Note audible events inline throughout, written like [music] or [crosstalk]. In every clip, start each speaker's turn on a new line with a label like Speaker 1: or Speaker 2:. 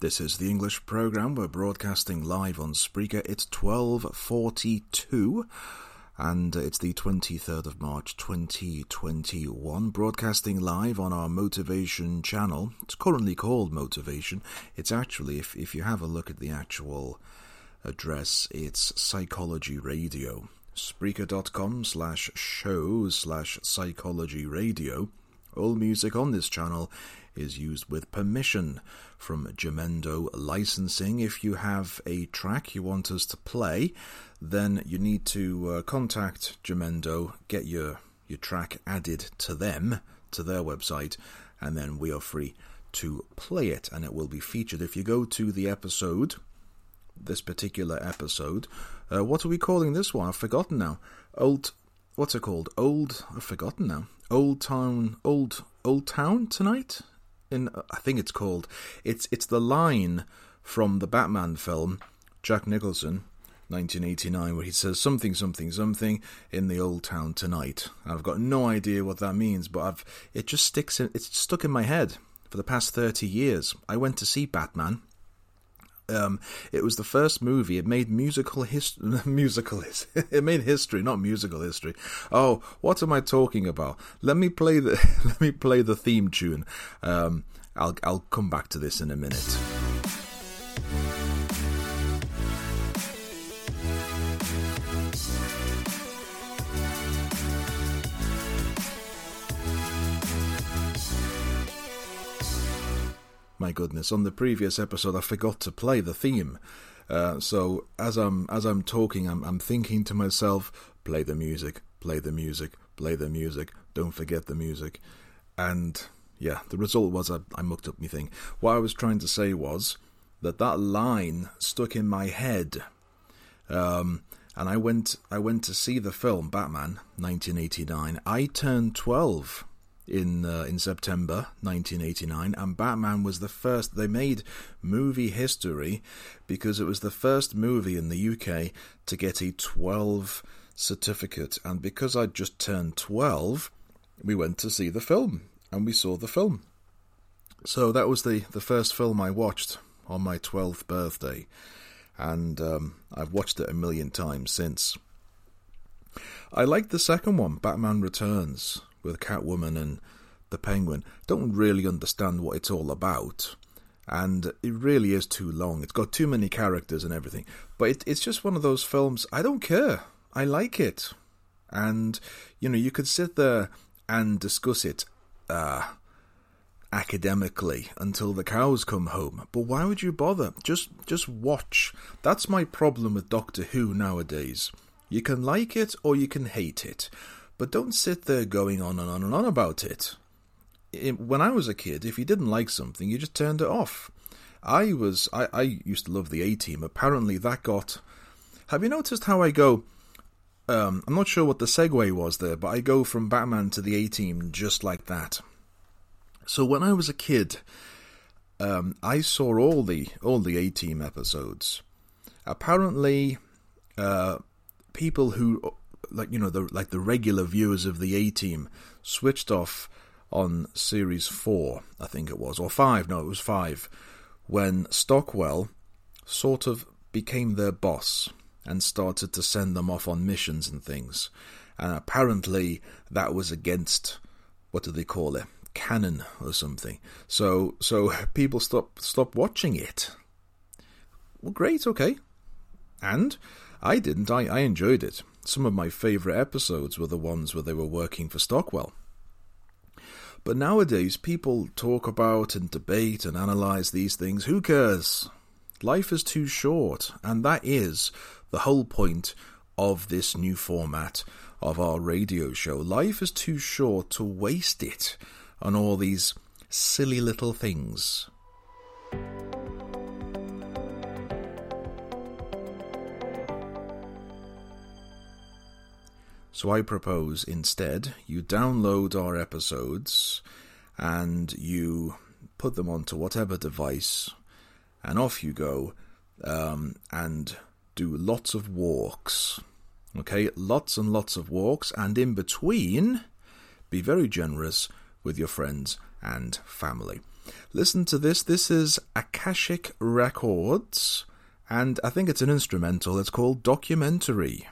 Speaker 1: This is the English program. We're broadcasting live on Spreaker. It's 12:42 and it's the 23rd of March 2021 broadcasting live on our motivation channel. It's currently called Motivation. It's actually if if you have a look at the actual address, it's Psychology Radio. Spreaker.com slash show slash psychology radio. All music on this channel is used with permission from Jamendo Licensing. If you have a track you want us to play, then you need to uh, contact Jamendo, get your, your track added to them, to their website, and then we are free to play it and it will be featured. If you go to the episode, this particular episode, uh, what are we calling this one? I've forgotten now. Old, what's it called? Old, I've forgotten now. Old Town, Old, Old Town tonight? in I think it's called it's it's the line from the Batman film Jack Nicholson 1989 where he says something something something in the old town tonight I've got no idea what that means but I've it just sticks in it's stuck in my head for the past 30 years I went to see Batman um, it was the first movie. It made musical history. [laughs] musical [laughs] It made history, not musical history. Oh, what am I talking about? Let me play the. [laughs] let me play the theme tune. Um, I'll I'll come back to this in a minute. My goodness, on the previous episode I forgot to play the theme. Uh, so as I'm as I'm talking, I'm I'm thinking to myself, play the music, play the music, play the music. Don't forget the music. And yeah, the result was I, I mucked up my thing. What I was trying to say was that that line stuck in my head. Um, and I went I went to see the film Batman 1989. I turned 12 in uh, in September 1989, and Batman was the first. They made movie history because it was the first movie in the UK to get a 12 certificate, and because I'd just turned 12, we went to see the film, and we saw the film. So that was the the first film I watched on my 12th birthday, and um, I've watched it a million times since. I liked the second one, Batman Returns with Catwoman and the Penguin don't really understand what it's all about. And it really is too long. It's got too many characters and everything. But it, it's just one of those films. I don't care. I like it. And, you know, you could sit there and discuss it uh, academically until the cows come home. But why would you bother? Just just watch. That's my problem with Doctor Who nowadays. You can like it or you can hate it. But don't sit there going on and on and on about it. When I was a kid, if you didn't like something, you just turned it off. I was I, I used to love the A Team. Apparently, that got. Have you noticed how I go? Um, I'm not sure what the segue was there, but I go from Batman to the A Team just like that. So when I was a kid, um, I saw all the all the A Team episodes. Apparently, uh, people who like you know the like the regular viewers of the A Team switched off on series four, I think it was, or five. No, it was five, when Stockwell sort of became their boss and started to send them off on missions and things. And apparently that was against what do they call it? Canon or something. So so [laughs] people stopped stopped watching it. Well great, okay. And I didn't. I, I enjoyed it. Some of my favourite episodes were the ones where they were working for Stockwell. But nowadays, people talk about and debate and analyse these things. Who cares? Life is too short, and that is the whole point of this new format of our radio show. Life is too short to waste it on all these silly little things. So I propose instead you download our episodes and you put them onto whatever device, and off you go um, and do lots of walks. Okay, lots and lots of walks, and in between, be very generous with your friends and family. Listen to this. This is Akashic Records, and I think it's an instrumental. It's called Documentary.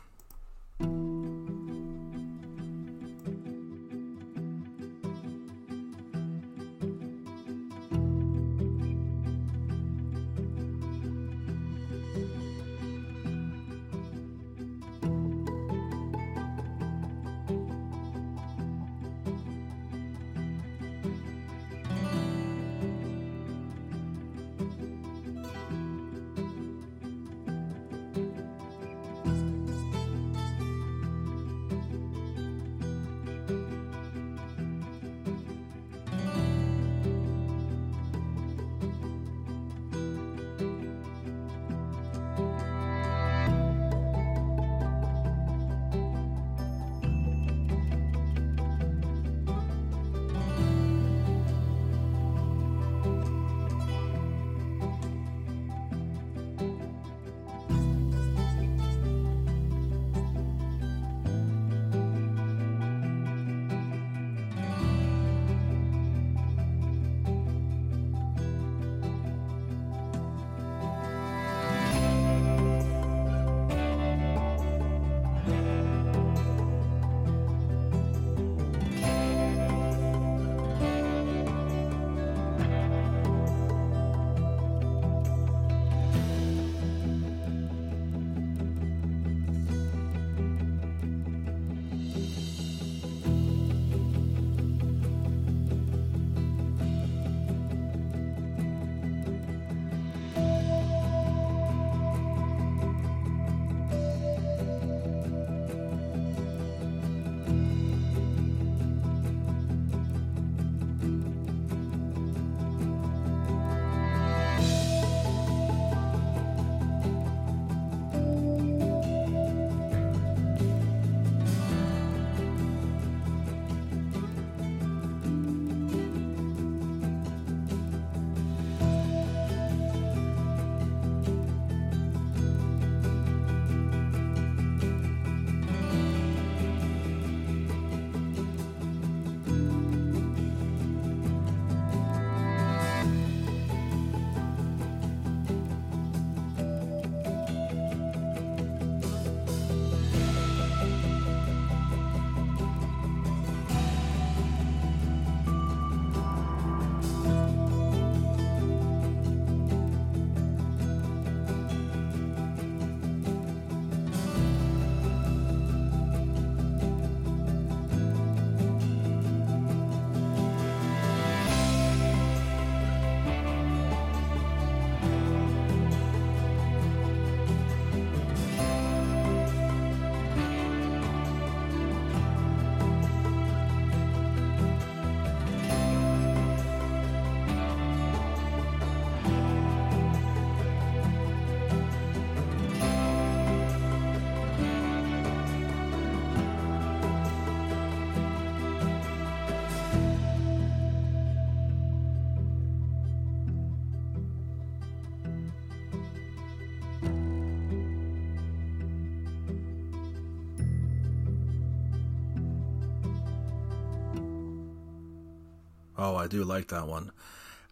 Speaker 1: Oh, I do like that one.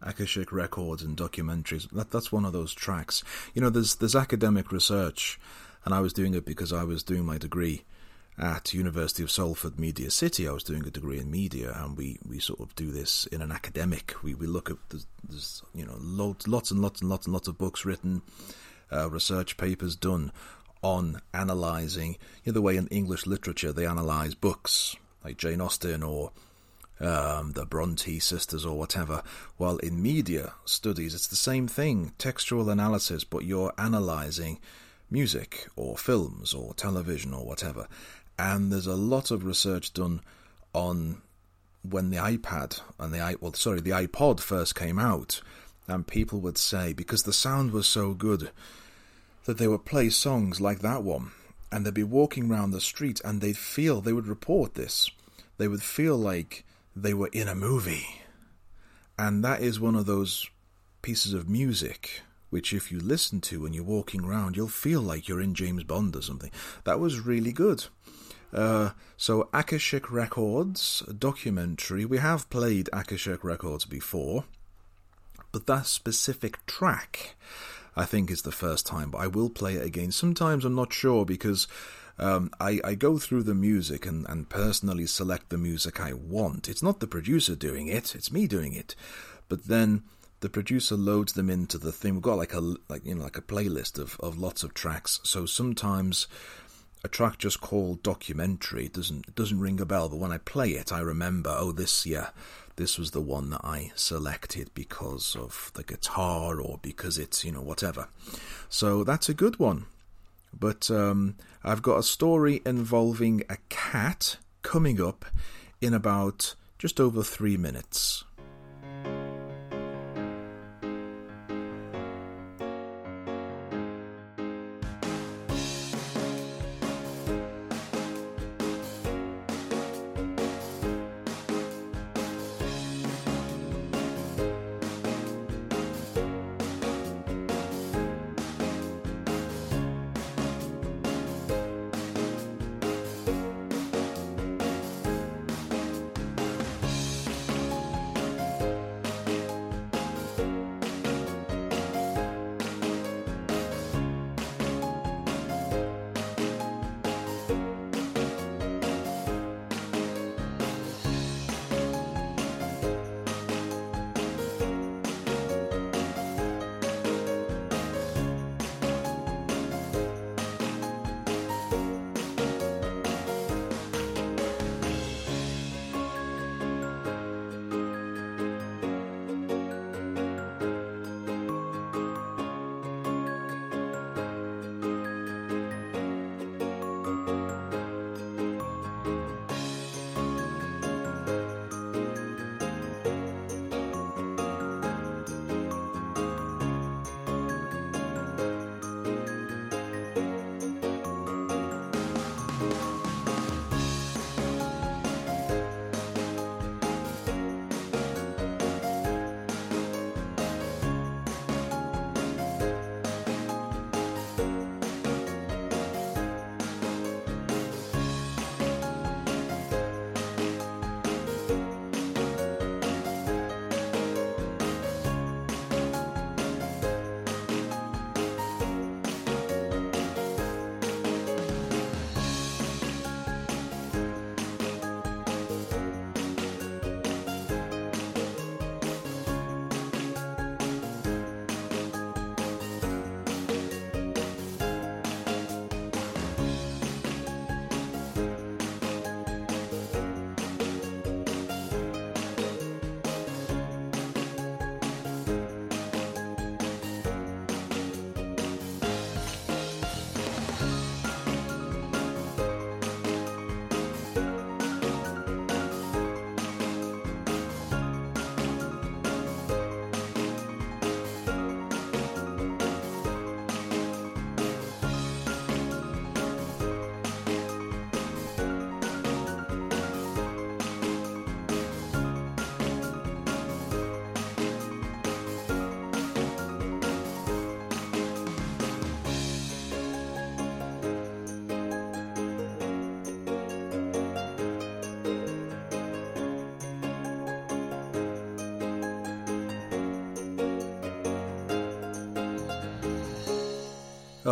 Speaker 1: Akashic records and documentaries. That that's one of those tracks. You know, there's there's academic research, and I was doing it because I was doing my degree at University of Salford Media City. I was doing a degree in media, and we, we sort of do this in an academic. We we look at there's, there's you know lots lots and lots and lots and lots of books written, uh, research papers done on analysing you know, the way in English literature they analyse books like Jane Austen or um, the Bronte sisters or whatever. While in media studies, it's the same thing textual analysis, but you're analyzing music or films or television or whatever. And there's a lot of research done on when the iPad and the i well, sorry, the iPod first came out, and people would say because the sound was so good that they would play songs like that one, and they'd be walking around the street and they'd feel they would report this. They would feel like they were in a movie. And that is one of those pieces of music which, if you listen to when you're walking around, you'll feel like you're in James Bond or something. That was really good. Uh, so, Akashic Records documentary. We have played Akashic Records before. but that specific track, I think, is the first time. But I will play it again. Sometimes I'm not sure because um, I, I go through the music and, and personally select the music I want. It's not the producer doing it; it's me doing it. But then the producer loads them into the thing. We've got like a like you know like a playlist of, of lots of tracks. So sometimes a track just called documentary doesn't doesn't ring a bell, but when I play it, I remember. Oh, this yeah, this was the one that I selected because of the guitar or because it's you know whatever. So that's a good one. But um, I've got a story involving a cat coming up in about just over three minutes.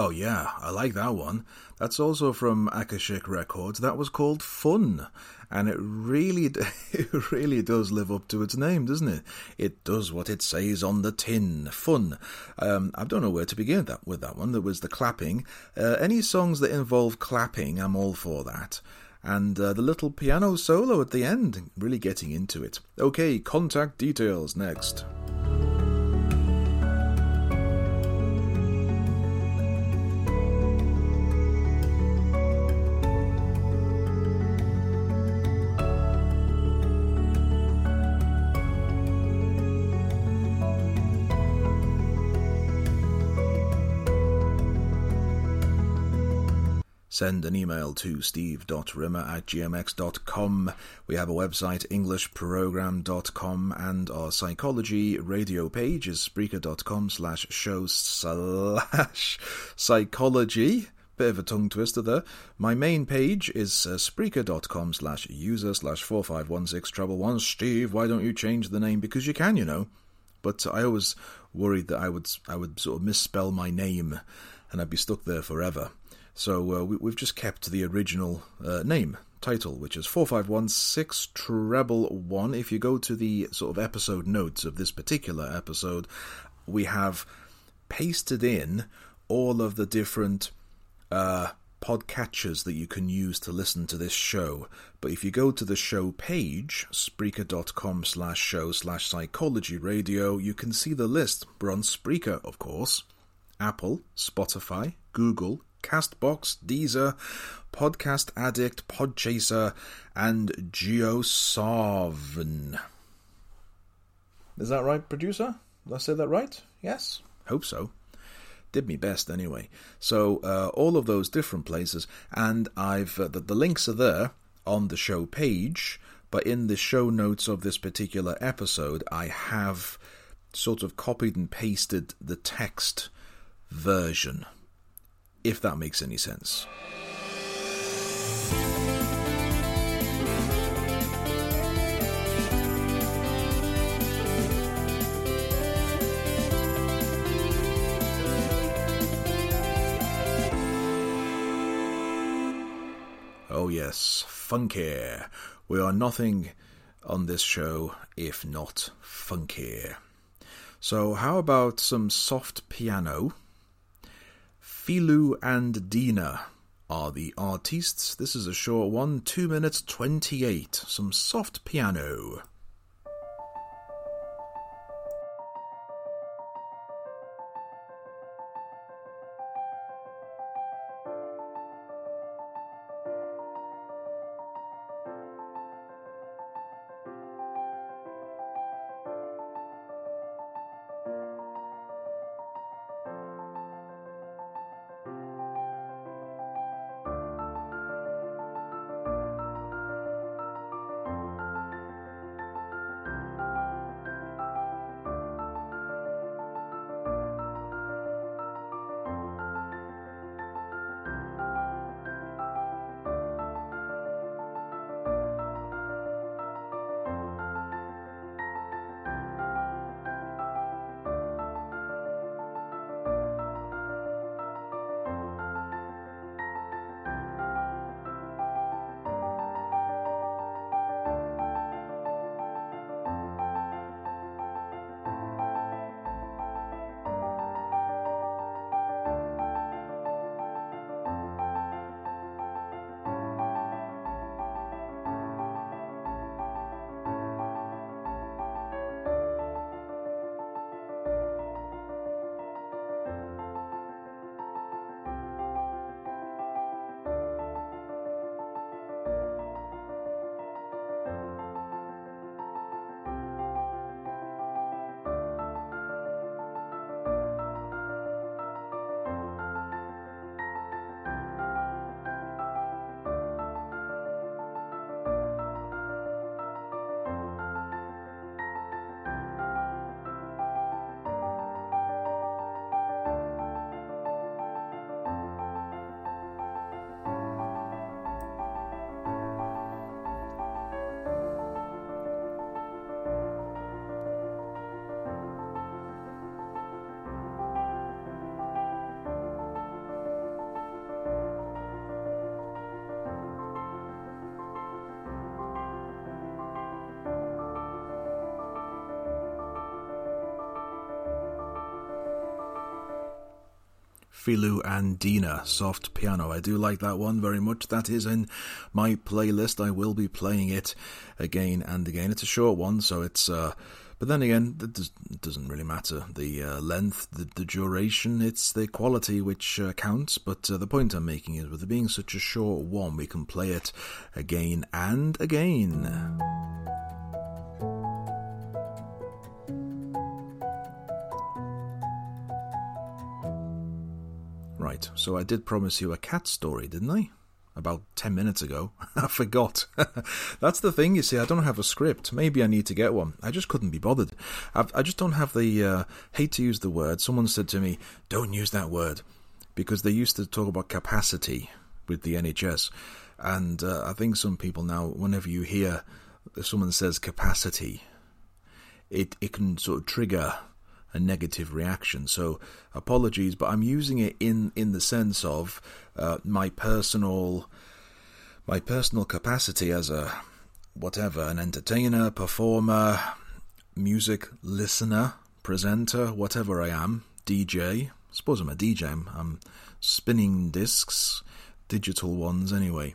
Speaker 1: Oh, yeah, I like that one. That's also from Akashic Records. That was called Fun. And it really, [laughs] it really does live up to its name, doesn't it? It does what it says on the tin. Fun. Um, I don't know where to begin that, with that one. There was the clapping. Uh, any songs that involve clapping, I'm all for that and uh, the little piano solo at the end, really getting into it. Okay, contact details next. Send an email to steve.rimmer at gmx.com. We have a website, englishprogram.com, and our psychology radio page is spreaker.com slash show slash psychology. Bit of a tongue twister there. My main page is uh, spreaker.com slash user slash 4516 trouble one. Steve, why don't you change the name? Because you can, you know. but I always worried that I would I would sort of misspell my name, and I'd be stuck there forever. So uh, we, have just kept the original uh, name title, which is four five one six treble one. If you go to the sort of episode notes of this particular episode, we have pasted in all of the different uh, podcatchers that you can use to listen to this show. But if you go to the show page, Spreaker.com slash show slash psychology radio, you can see the list. We're on Spreaker, of course, Apple, Spotify, Google, Castbox, Deezer, Podcast Addict, Podchaser, and JioSaavn. Is that right, producer? Did I say that right? Yes? Hope so did me best anyway. So uh, all of those different places, and I've uh, the, the links are there on the show page, but in the show notes of this particular episode, I have sort of copied and pasted the text version, if that makes any sense. Oh, yes, funky. We are nothing on this show if not funky. So, how about some soft piano? Philu and Dina are the artists. This is a short one, 2 minutes 28. Some soft piano. Philu and Dina, soft piano. I do like that one very much. That is in my playlist. I will be playing it again and again. It's a short one, so it's. Uh, but then again, it doesn't really matter the uh, length, the, the, duration. It's the quality which uh, counts. But uh, the point I'm making is, with it being such a short one, we can play it again and again. So I did promise you a cat story, didn't I? About 10 minutes ago. [laughs] I forgot. [laughs] That's the thing, you see, I don't have a script. Maybe I need to get one. I just couldn't be bothered. I've, i just don't have the. Uh, hate to use the word. Someone said to me, don't use that word. Because they used to talk about capacity with the NHS. And uh, I think some people now, whenever you hear someone says capacity, it it can sort of trigger a negative reaction. So apologies, but I'm using it in in the sense of uh, my personal my personal capacity as a whatever an entertainer, performer, music listener, presenter, whatever I am, DJ. I suppose I'm a DJ. I'm, I'm spinning discs, digital ones anyway.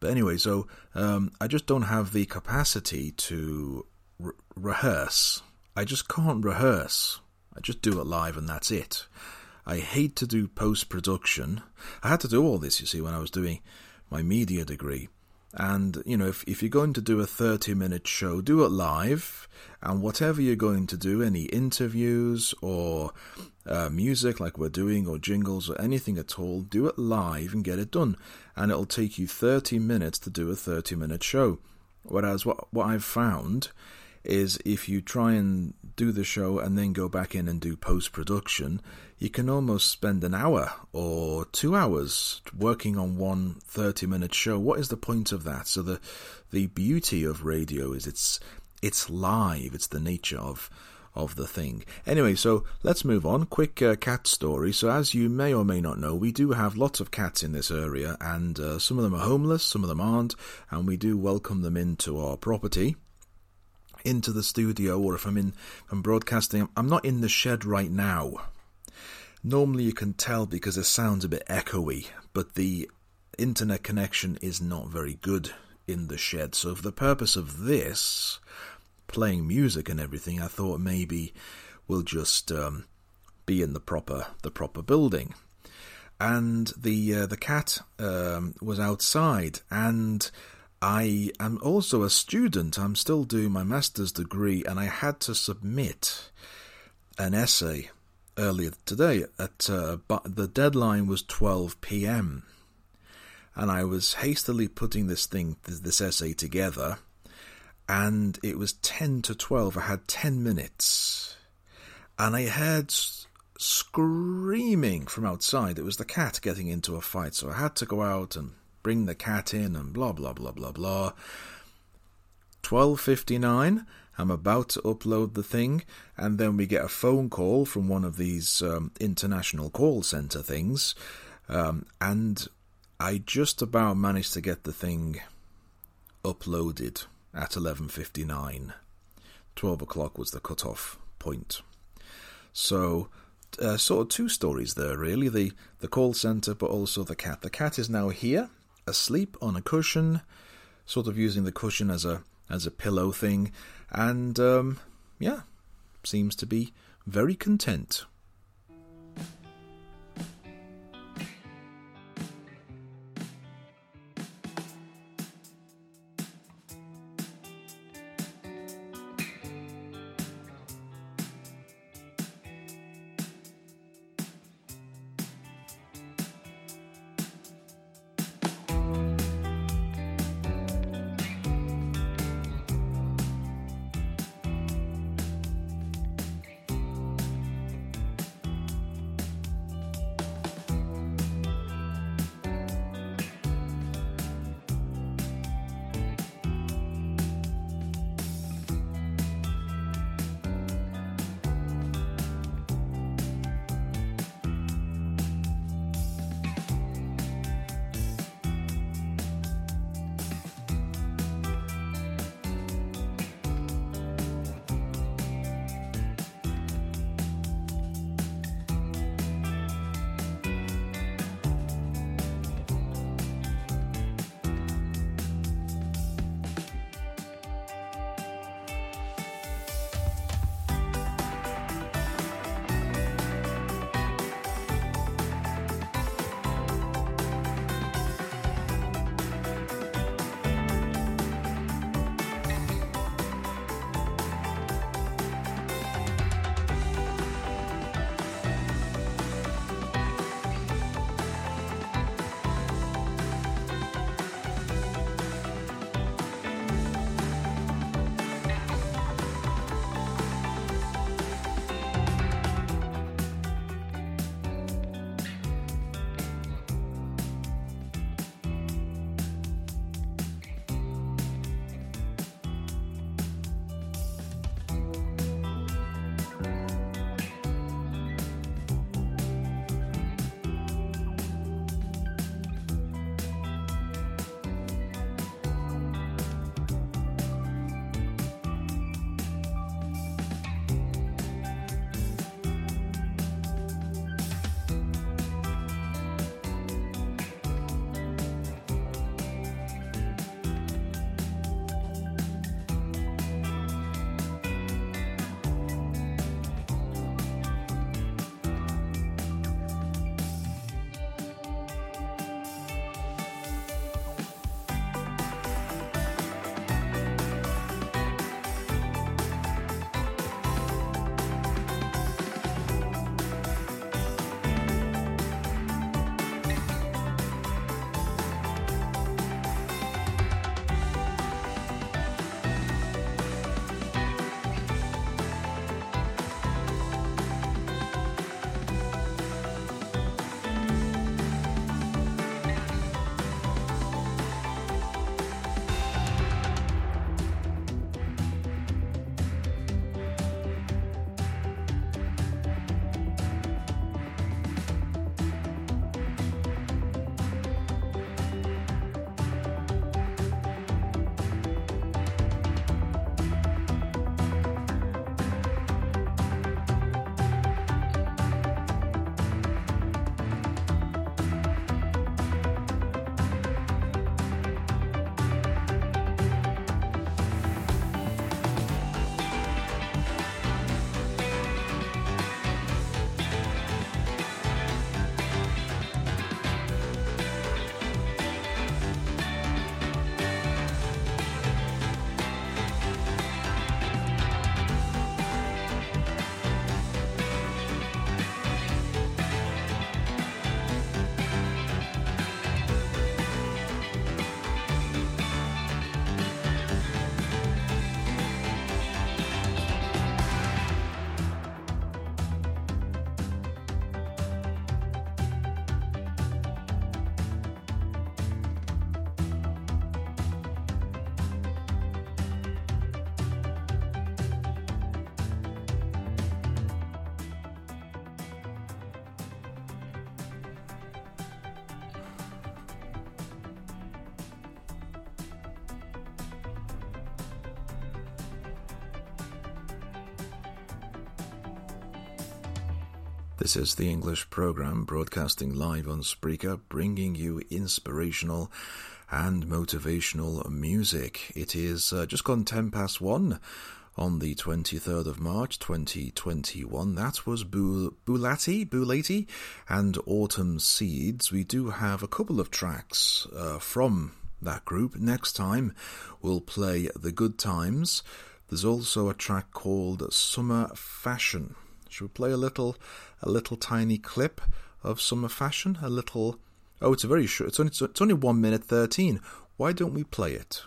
Speaker 1: But anyway, so um, I just don't have the capacity to re- rehearse. I just can't rehearse. I just do it live and that's it. I hate to do post production. I had to do all this, you see, when I was doing my media degree. And, you know, if, if you're going to do a 30 minute show, do it live. And whatever you're going to do, any interviews or uh, music like we're doing, or jingles or anything at all, do it live and get it done. And it'll take you 30 minutes to do a 30 minute show. Whereas what, what I've found is if you try and do the show and then go back in and do post production, you can almost spend an hour or two hours working on one 30 minute show. What is the point of that? So the the beauty of radio is it's it's live. It's the nature of of the thing. Anyway, so let's move on. Quick uh, cat story. So, as you may or may not know, we do have lots of cats in this area, and uh, some of them are homeless, some of them aren't, and we do welcome them into our property into the studio or if I'm in I'm broadcasting, I'm not in the shed right now. Normally you can tell because it sounds a bit echoey, but the internet connection is not very good in the shed. So for the purpose of this, playing music and everything, I thought maybe we'll just um, be in the proper the proper building. And the uh, the cat um, was outside, and I am also a student. I'm still doing my master's degree, and I had to submit an essay earlier today. At uh, but the deadline was 12 p.m. And I was hastily putting this thing, this essay together, and it was 10 to 12. I had 10 minutes, and I heard screaming from outside. It was the cat getting into a fight, so I had to go out and bring the cat in and blah blah blah blah blah. 12:59 I'm about to upload the thing and then we get a phone call from one of these um, international call center things um, and I just about managed to get the thing uploaded at 11:59. 12 o'clock was the cut-off point. So uh, sort of two stories there, really the the call center, but also the cat. The cat is now here asleep on a cushion, sort of using the cushion as a as a pillow thing, and um, yeah, seems to be very content. This is the English program broadcasting live on Spreaker, bringing you inspirational and motivational music. It is uh, just gone 10 past 1 on the 23rd of March 2021. That was Bulati, Bulati and Autumn Seeds. We do have a couple of tracks uh, from that group. Next time we'll play The Good Times. There's also a track called Summer Fashion. Should we play a little a little tiny clip of Summer Fashion? A little Oh, it's a very short. It's only it's only 1 minute 13. Why don't we play it?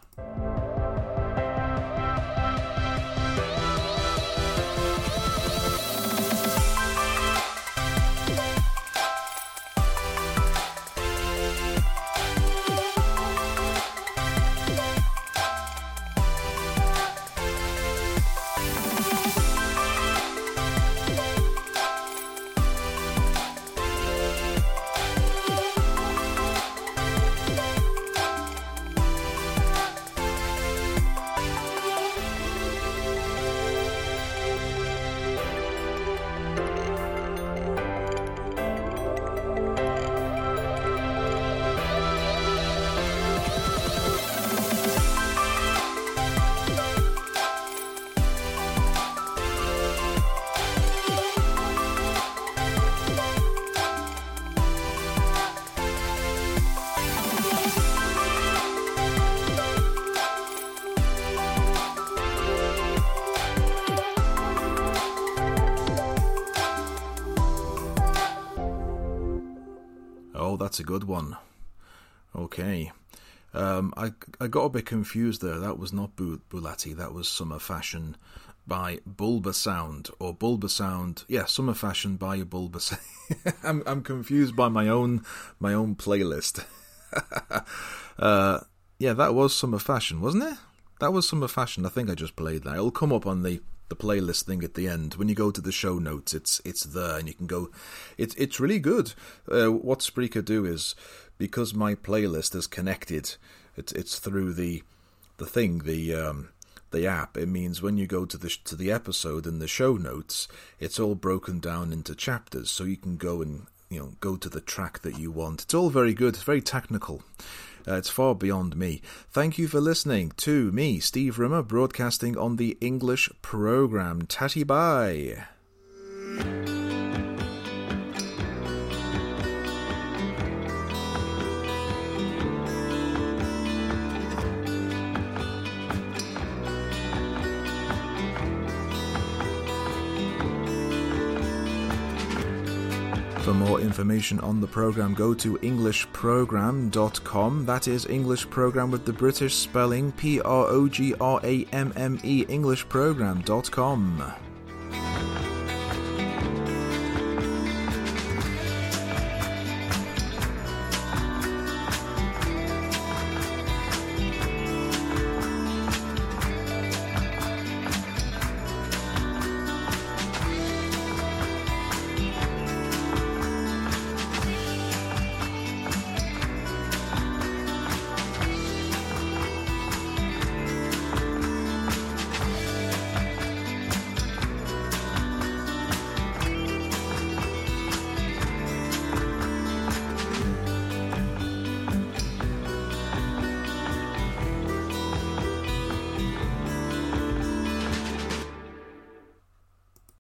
Speaker 1: That's a good one. Okay. Um, I I got a bit confused there. That was not Bu- Bulati. That was Summer Fashion by Bulba Sound or Bulba Sound. Yeah, Summer Fashion by Bulba. [laughs] I'm I'm confused by my own my own playlist. [laughs] uh, yeah, that was Summer Fashion, wasn't it? That was Summer Fashion. I think I just played that. It'll come up on the the playlist thing at the end. When you go to the show notes, it's it's there, and you can go. It's it's really good. Uh, what Spreaker do is because my playlist is connected. It's it's through the the thing the um, the app. It means when you go to the to the episode and the show notes, it's all broken down into chapters, so you can go and you know go to the track that you want. It's all very good. It's very technical. Uh, it's far beyond me. Thank you for listening to me, Steve Rimmer, broadcasting on the English program. Tatty bye. For more information on the program, go to EnglishProgramme.com. That is English Program with the British spelling P R O G R A M M E, EnglishProgramme.com.